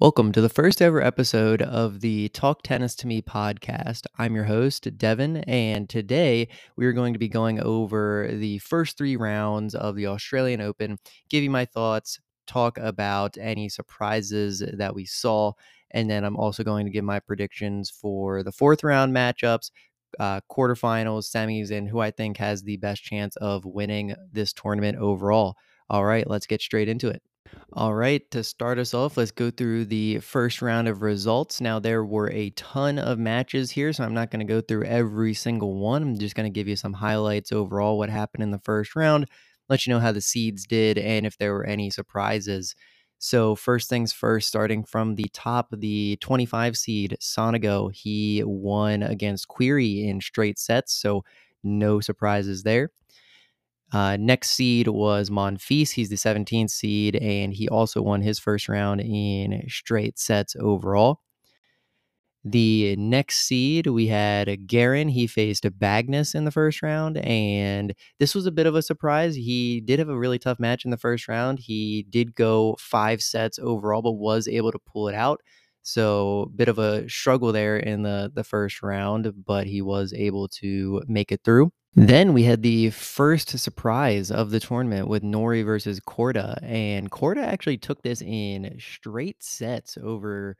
Welcome to the first ever episode of the Talk Tennis to Me podcast. I'm your host, Devin, and today we are going to be going over the first three rounds of the Australian Open, give you my thoughts, talk about any surprises that we saw, and then I'm also going to give my predictions for the fourth round matchups, uh, quarterfinals, semis, and who I think has the best chance of winning this tournament overall. All right, let's get straight into it. All right, to start us off, let's go through the first round of results. Now, there were a ton of matches here, so I'm not going to go through every single one. I'm just going to give you some highlights overall, what happened in the first round, let you know how the seeds did, and if there were any surprises. So, first things first, starting from the top, the 25 seed, Sonego, he won against Querrey in straight sets, so no surprises there. Uh, next seed was Monfils. He's the 17th seed, and he also won his first round in straight sets overall. The next seed, we had Garin. He faced Bagnis in the first round, and this was a bit of a surprise. He did have a really tough match in the first round. He did go five sets overall, but was able to pull it out. So, bit of a struggle there in the the first round, but he was able to make it through. Then we had the first surprise of the tournament with Norrie versus Korda, and Korda actually took this in straight sets over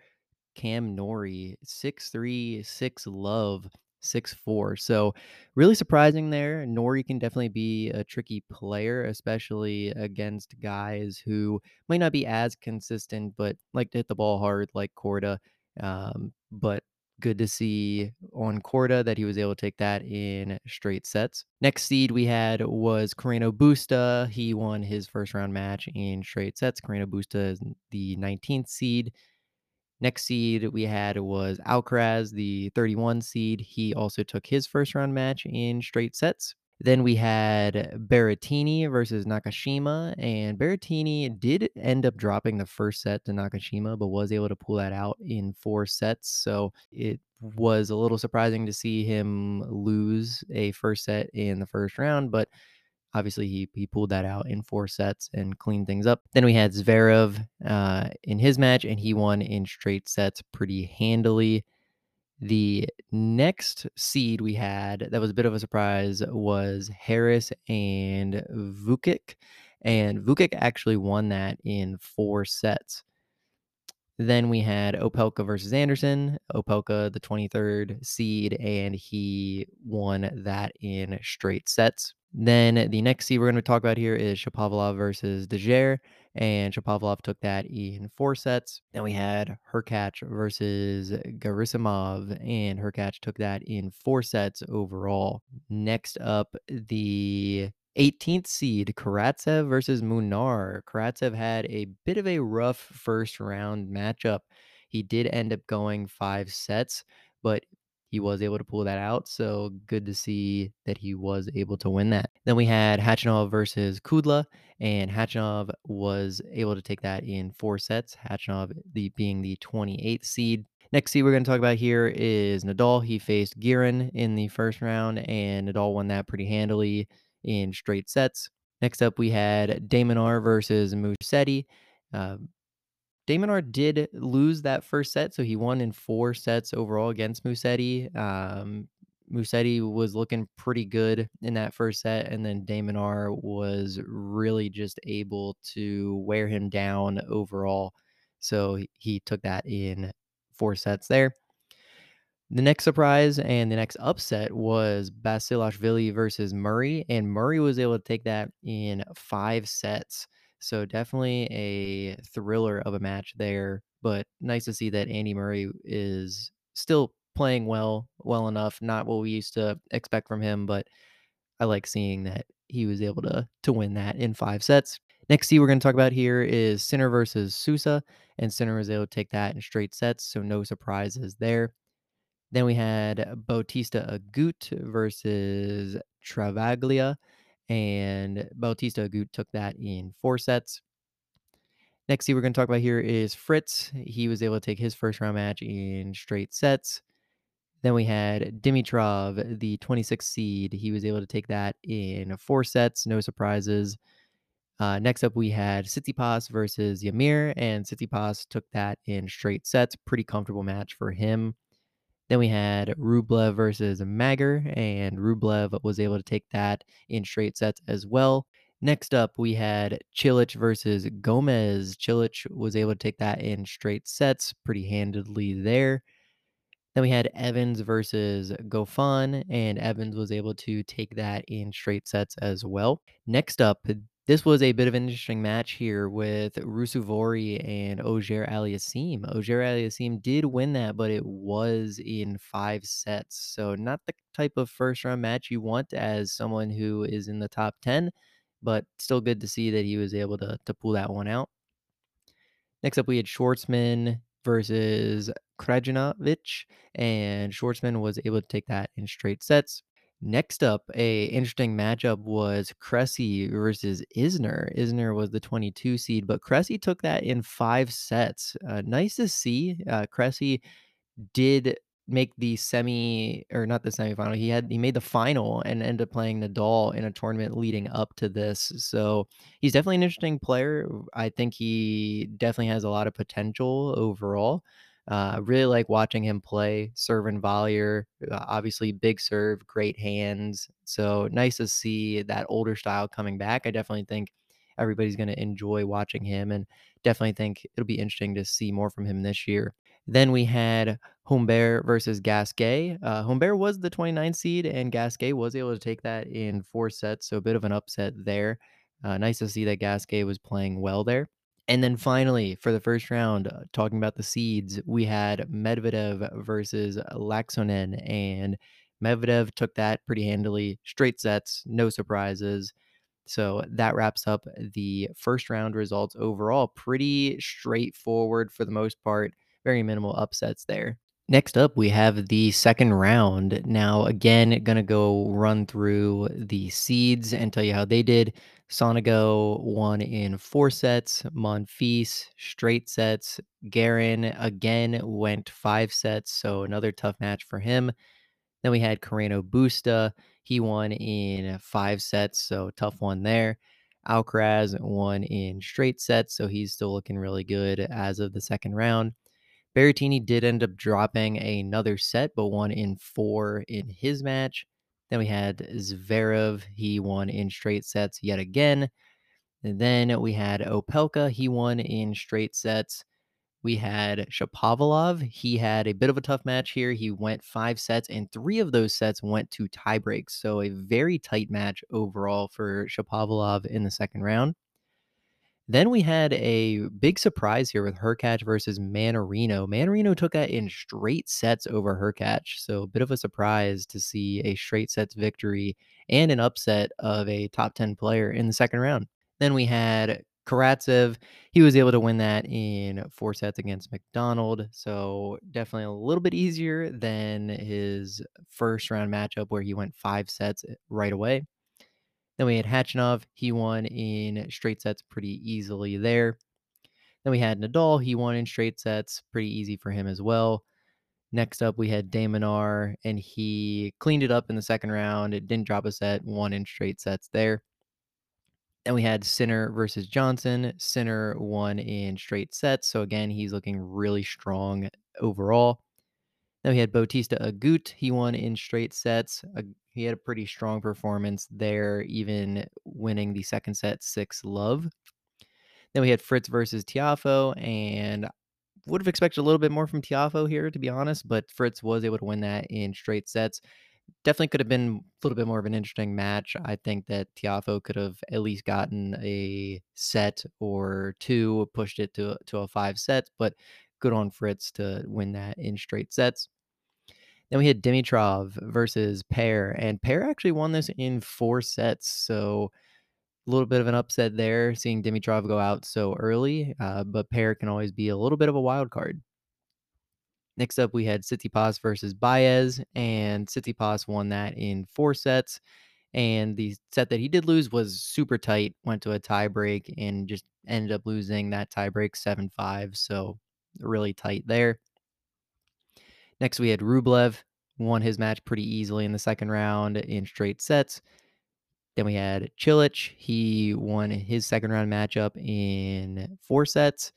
Cam Norrie, 6-3, 6 love, 6-4. So really surprising there. Norrie can definitely be a tricky player, especially against guys who might not be as consistent, but like to hit the ball hard like Korda. Um, but good to see on Korda that he was able to take that in straight sets. Next seed we had was Carreno Busta. He won his first round match in straight sets. Carreno Busta is the 19th seed. Next seed we had was Alcaraz, the 31 seed. He also took his first round match in straight sets. Then we had Berrettini versus Nakashima, and Berrettini did end up dropping the first set to Nakashima, but was able to pull that out in four sets. So it was a little surprising to see him lose a first set in the first round, but obviously he, he pulled that out in four sets and cleaned things up. Then we had Zverev uh, in his match, and he won in straight sets pretty handily. The next seed we had that was a bit of a surprise was Harris and Vukic, and Vukic actually won that in four sets. Then we had Opelka versus Anderson. Opelka, the 23rd seed, and he won that in straight sets. Then the next seed we're going to talk about here is Shapovalov versus De and Shapovalov took that in four sets. Then we had Hurkacz versus Gerasimov, and Hurkacz took that in four sets overall. Next up, the 18th seed Karatsev versus Munar. Karatsev had a bit of a rough first round matchup. He did end up going five sets, but he was able to pull that out. So good to see that he was able to win that. Then we had Khachanov versus Kudla, and Khachanov was able to take that in four sets. Khachanov the being the 28th seed. Next seed we're going to talk about here is Nadal. He faced Giron in the first round, and Nadal won that pretty handily in straight sets. Next up, we had de Minaur versus Musetti. Uh, de Minaur did lose that first set, so he won in four sets overall against Musetti. Um, Musetti was looking pretty good in that first set, and then de Minaur was really just able to wear him down overall. So he took that in four sets there. The next surprise and the next upset was Basilashvili versus Murray, and Murray was able to take that in five sets. So definitely a thriller of a match there, but nice to see that Andy Murray is still playing well, well enough. Not what we used to expect from him, but I like seeing that he was able to to win that in five sets. Next see we're going to talk about here is Sinner versus Sousa, and Sinner was able to take that in straight sets, so no surprises there. Then we had Bautista Agut versus Travaglia, and Bautista Agut took that in four sets. Next, seed we're going to talk about here is Fritz. He was able to take his first round match in straight sets. Then we had Dimitrov, the 26th seed. He was able to take that in four sets, no surprises. Uh, next up, we had Tsitsipas versus Ymer, and Tsitsipas took that in straight sets. Pretty comfortable match for him. Then we had Rublev versus Mager, and Rublev was able to take that in straight sets as well. Next up, we had Cilic versus Gomez. Cilic was able to take that in straight sets pretty handedly there. Then we had Evans versus Goffin, and Evans was able to take that in straight sets as well. Next up, this was a bit of an interesting match here with Ruusuvuori and Auger Aliassime. Auger Aliassime did win that, but it was in five sets. So, not the type of first round match you want as someone who is in the top 10, but still good to see that he was able to, to pull that one out. Next up, we had Schwartzman versus Krajinovic, and Schwartzman was able to take that in straight sets. Next up, a interesting matchup was Cressy versus Isner. Isner was the 22 seed, but Cressy took that in five sets. Uh, nice to see. Uh, Cressy did make the semi or not the semifinal. He had he made the final and ended up playing Nadal in a tournament leading up to this. So he's definitely an interesting player. I think he definitely has a lot of potential overall. Uh, really like watching him play serve and volleyer. Uh, obviously, big serve, great hands. So nice to see that older style coming back. I definitely think everybody's going to enjoy watching him and definitely think it'll be interesting to see more from him this year. Then we had Humbert versus Gasquet. Uh, Humbert was the 29th seed, and Gasquet was able to take that in four sets. So a bit of an upset there. Uh, nice to see that Gasquet was playing well there. And then finally, for the first round, uh, talking about the seeds, we had Medvedev versus Laaksonen, and Medvedev took that pretty handily. Straight sets, no surprises. So that wraps up the first round results overall. Pretty straightforward for the most part very minimal upsets there. Next up, we have the second round. Now, again, going to go run through the seeds and tell you how they did. Sonego won in four sets. Monfils, straight sets. Garin, again, went five sets. So another tough match for him. Then we had Carreno Busta. He won in five sets. So tough one there. Alcaraz won in straight sets. So he's still looking really good as of the second round. Berrettini did end up dropping another set, but won in four in his match. Then we had Zverev. He won in straight sets yet again. And then we had Opelka. He won in straight sets. We had Shapovalov. He had a bit of a tough match here. He went five sets, and three of those sets went to tiebreaks. So a very tight match overall for Shapovalov in the second round. Then we had a big surprise here with Hurkacz versus Mannarino. Mannarino took that in straight sets over Hurkacz. So a bit of a surprise to see a straight sets victory and an upset of a top 10 player in the second round. Then we had Karatsev. He was able to win that in four sets against McDonald. So definitely a little bit easier than his first round matchup where he went five sets eh, right away. Then we had Khachanov. He won in straight sets pretty easily there. Then we had Nadal. He won in straight sets. Pretty easy for him as well. Next up, we had de Minaur, and he cleaned it up in the second round. It didn't drop a set, won in straight sets there. Then we had Sinner versus Johnson. Sinner won in straight sets. So again, he's looking really strong overall. Then we had Bautista Agut. He won in straight sets. He had a pretty strong performance there, even winning the second set six love. Then we had Fritz versus Tiafoe, and would have expected a little bit more from Tiafoe here, to be honest, but Fritz was able to win that in straight sets. Definitely could have been a little bit more of an interesting match. I think that Tiafoe could have at least gotten a set or two, pushed it to to a five sets, but good on Fritz to win that in straight sets. Then we had Dimitrov versus Paire, and Paire actually won this in four sets. So a little bit of an upset there, seeing Dimitrov go out so early, uh, but Paire can always be a little bit of a wild card. Next up, we had Tsitsipas versus Baez, and Tsitsipas won that in four sets. And the set that he did lose was super tight, went to a tiebreak, and just ended up losing that tiebreak 7 5. So really tight there. Next, we had Rublev won his match pretty easily in the second round in straight sets. Then we had Cilic. He won his second round matchup in four sets.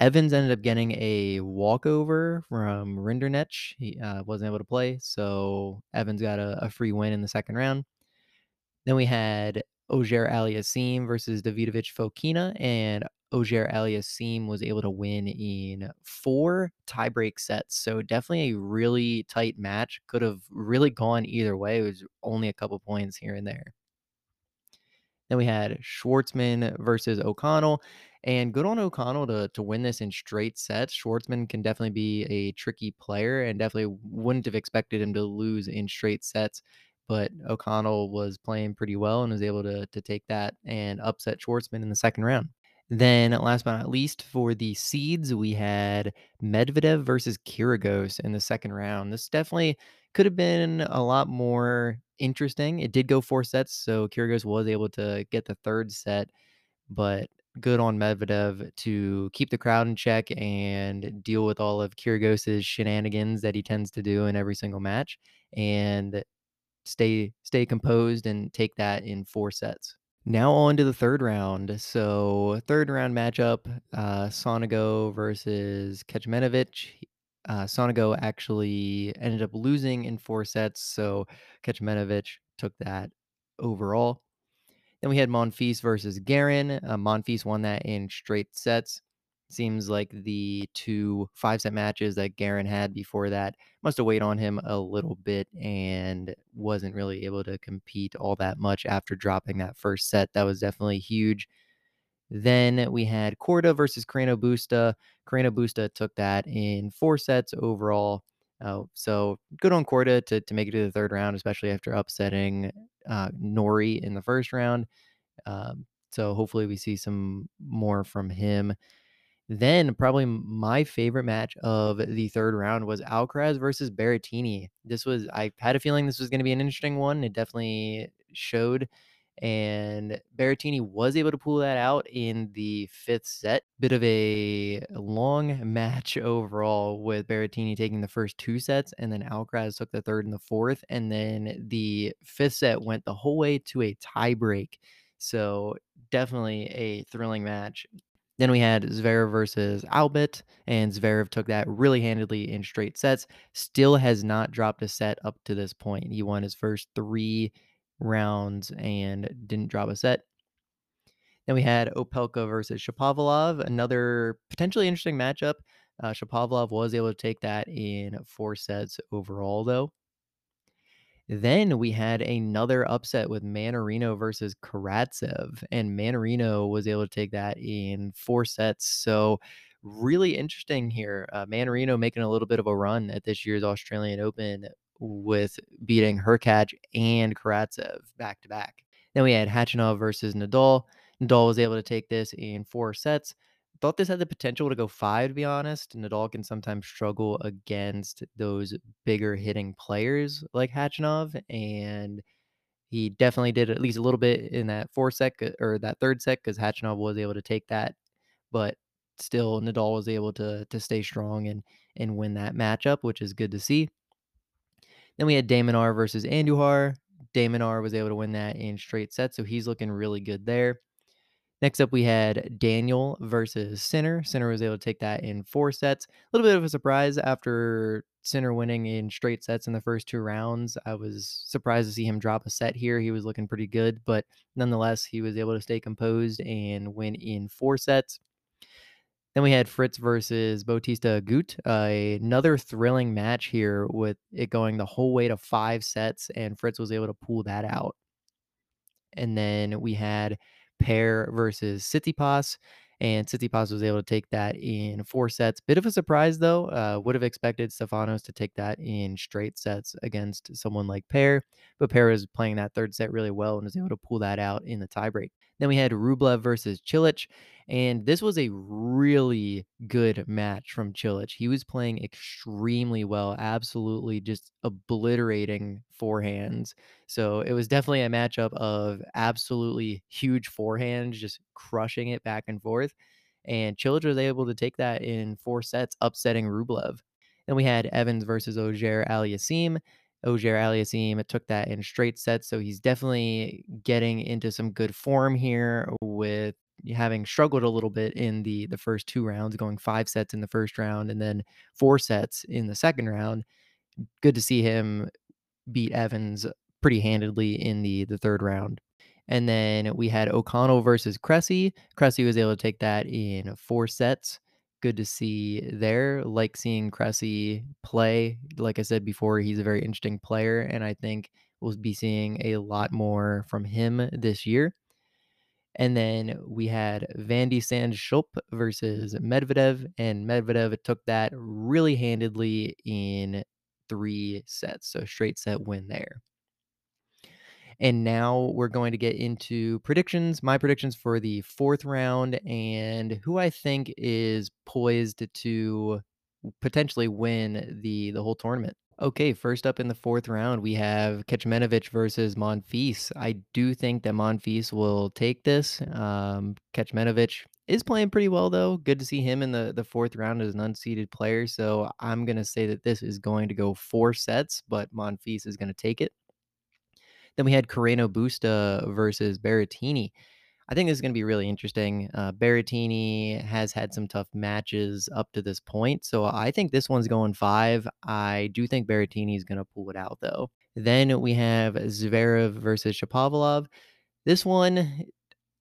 Evans ended up getting a walkover from Rinderknech. He uh, wasn't able to play, so Evans got a, a, free win in the second round. Then we had Auger Aliassime versus Davidovich Fokina, and Auger Aliassime was able to win in four tiebreak sets. So definitely a really tight match. Could have really gone either way. It was only a couple points here and there. Then we had Schwartzman versus O'Connell. And good on O'Connell to, to win this in straight sets. Schwartzman can definitely be a tricky player and definitely wouldn't have expected him to lose in straight sets. But O'Connell was playing pretty well and was able to, to take that and upset Schwartzman in the second round. Then, last but not least, for the seeds, we had Medvedev versus Kyrgios in the second round. This definitely could have been a lot more interesting. It did go four sets, so Kyrgios was able to get the third set, but good on Medvedev to keep the crowd in check and deal with all of Kyrgios's shenanigans that he tends to do in every single match and stay stay composed and take that in four sets. Now on to the third round. So third round matchup, uh, Sonego versus Kecmanovic. Uh, Sonego actually ended up losing in four sets, so Kecmanovic took that overall. Then we had Monfils versus Garin. Uh, Monfils won that in straight sets. Seems like the two five set matches that Garin had before that must have weighed on him a little bit and wasn't really able to compete all that much after dropping that first set. That was definitely huge. Then we had Korda versus Carreno Busta. Carreno Busta took that in four sets overall. Uh, so good on Korda to, to make it to the third round, especially after upsetting uh, Norrie in the first round. Um, so hopefully we see some more from him. Then probably my favorite match of the third round was Alcaraz versus Berrettini. This was I had a feeling this was going to be an interesting one. It definitely showed and Berrettini was able to pull that out in the fifth set. Bit of a long match overall with Berrettini taking the first two sets, and then Alcaraz took the third and the fourth, and then the fifth set went the whole way to a tiebreak. So definitely a thrilling match. Then we had Zverev versus Albot, and Zverev took that really handedly in straight sets. Still has not dropped a set up to this point. He won his first three rounds and didn't drop a set. Then we had Opelka versus Shapovalov, another potentially interesting matchup. Uh, Shapovalov was able to take that in four sets overall, though. Then we had another upset with Mannarino versus Karatsev, and Mannarino was able to take that in four sets. So, really interesting here. Uh, Mannarino making a little bit of a run at this year's Australian Open with beating Hurkacz and Karatsev back to back. Then we had Khachanov versus Nadal. Nadal was able to take this in four sets. Thought this had the potential to go five, to be honest. Nadal can sometimes struggle against those bigger hitting players like Khachanov, and he definitely did at least a little bit in that four set uh, or that third set because Khachanov was able to take that, but still Nadal was able to to stay strong and and win that matchup, which is good to see. Then we had de Minaur versus Andujar. de Minaur was able to win that in straight sets, so he's looking really good there. Next up, we had Daniel versus Sinner. Sinner was able to take that in four sets. A little bit of a surprise after Sinner winning in straight sets in the first two rounds. I was surprised to see him drop a set here. He was looking pretty good, but nonetheless, he was able to stay composed and win in four sets. Then we had Fritz versus Bautista Agut, uh, another thrilling match here with it going the whole way to five sets, and Fritz was able to pull that out. And then we had Paire versus Tsitsipas, and Tsitsipas was able to take that in four sets. Bit of a surprise though. Uh, would have expected Stefanos to take that in straight sets against someone like Paire, but Paire was playing that third set really well and was able to pull that out in the tiebreak. Then we had Rublev versus Cilic, and this was a really good match from Cilic. He was playing extremely well, absolutely just obliterating forehands. So it was definitely a matchup of absolutely huge forehands, just crushing it back and forth. And Cilic was able to take that in four sets, upsetting Rublev. Then we had Evans versus Auger Aliassime. Auger Aliassime took that in straight sets, so he's definitely getting into some good form here with having struggled a little bit in the the first two rounds, going five sets in the first round and then four sets in the second round. Good to see him beat Evans pretty handedly in the the third round. And then we had O'Connell versus Cressy. Cressy was able to take that in four sets. Good to see there. Like seeing Cressy play. Like I said before, he's a very interesting player, and I think we'll be seeing a lot more from him this year. And then we had Van de Zandschulp versus Medvedev, and Medvedev took that really handedly in three sets. So straight set win there. And now we're going to get into predictions, my predictions for the fourth round, and who I think is poised to potentially win the the whole tournament. Okay, first up in the fourth round, we have Kecmanovic versus Monfils. I do think that Monfils will take this. Um, Kecmanovic is playing pretty well, though. Good to see him in the, the fourth round as an unseeded player. So I'm going to say that this is going to go four sets, but Monfils is going to take it. Then we had Carreno Busta versus Berrettini. I think this is going to be really interesting. Uh, Berrettini has had some tough matches up to this point, so I think this one's going five. I do think Berrettini is going to pull it out though. Then we have Zverev versus Shapovalov. This one,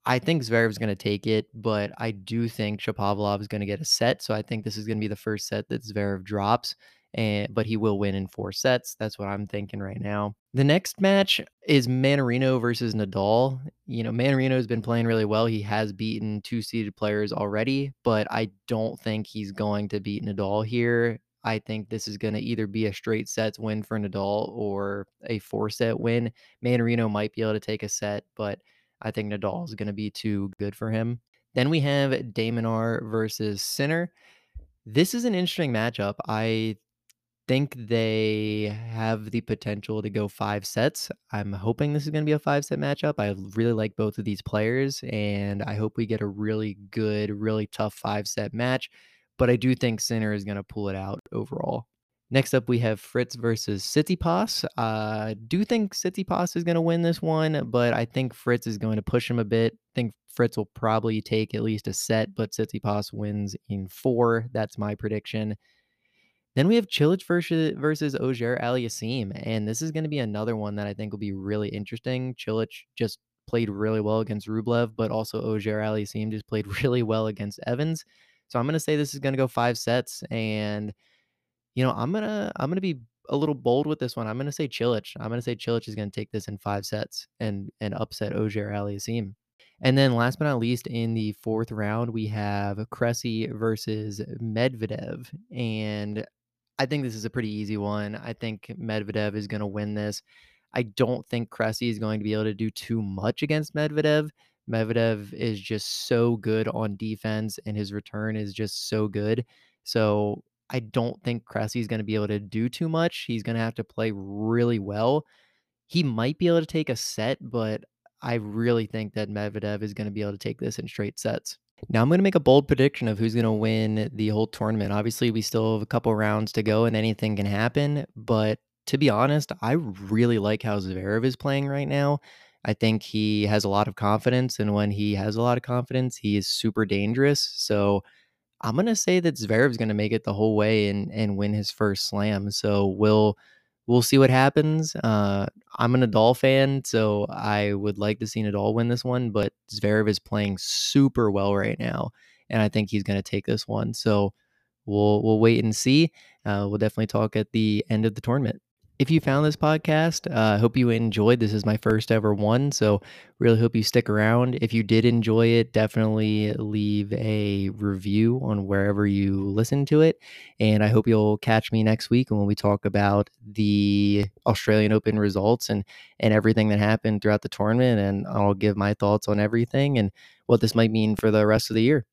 I think Zverev's going to take it, but I do think Shapovalov is going to get a set. So I think this is going to be the first set that Zverev drops and but he will win in four sets. That's what I'm thinking right now. The next match is Mannarino versus Nadal. You know, Mannarino has been playing really well. He has beaten two seeded players already, but I don't think he's going to beat Nadal here. I think this is going to either be a straight sets win for Nadal or a four set win. Mannarino might be able to take a set, but I think Nadal is going to be too good for him. Then we have de Minaur versus Sinner. This is an interesting matchup. I think they have the potential to go five sets. I'm hoping this is going to be a five set matchup. I really like both of these players, and I hope we get a really good, really tough five set match. But I do think Sinner is going to pull it out overall. Next up, we have Fritz versus Tsitsipas. I uh, do think Tsitsipas is going to win this one, but I think Fritz is going to push him a bit. I think Fritz will probably take at least a set, but Tsitsipas wins in four. That's my prediction. Then we have Cilic versus versus Auger Aliassime, and this is going to be another one that I think will be really interesting. Cilic just played really well against Rublev, but also Auger Aliassime just played really well against Evans. So I'm going to say this is going to go five sets, and you know I'm gonna I'm gonna be a little bold with this one. I'm going to say Cilic. I'm going to say Cilic is going to take this in five sets and and upset Auger Aliassime. And then last but not least, in the fourth round, we have Cressy versus Medvedev. And I think this is a pretty easy one. I think Medvedev is going to win this. I don't think Cressy is going to be able to do too much against Medvedev. Medvedev is just so good on defense and his return is just so good. So I don't think Cressy is going to be able to do too much. He's going to have to play really well. He might be able to take a set, but I really think that Medvedev is going to be able to take this in straight sets. Now I'm going to make a bold prediction of who's going to win the whole tournament. Obviously, we still have a couple rounds to go and anything can happen. But to be honest, I really like how Zverev is playing right now. I think he has a lot of confidence. And when he has a lot of confidence, he is super dangerous. So I'm going to say that Zverev's going to make it the whole way and, and win his first slam. So we'll we'll see what happens. Uh, I'm an Nadal fan, so I would like to see Nadal win this one, but Zverev is playing super well right now, and I think he's going to take this one. So we'll we'll wait and see. Uh, we'll definitely talk at the end of the tournament if you found this podcast, I uh, hope you enjoyed. This is my first ever one, so really hope you stick around. If you did enjoy it, definitely leave a review on wherever you listen to it. And I hope you'll catch me next week when we talk about the Australian Open results and and everything that happened throughout the tournament. And I'll give my thoughts on everything and what this might mean for the rest of the year.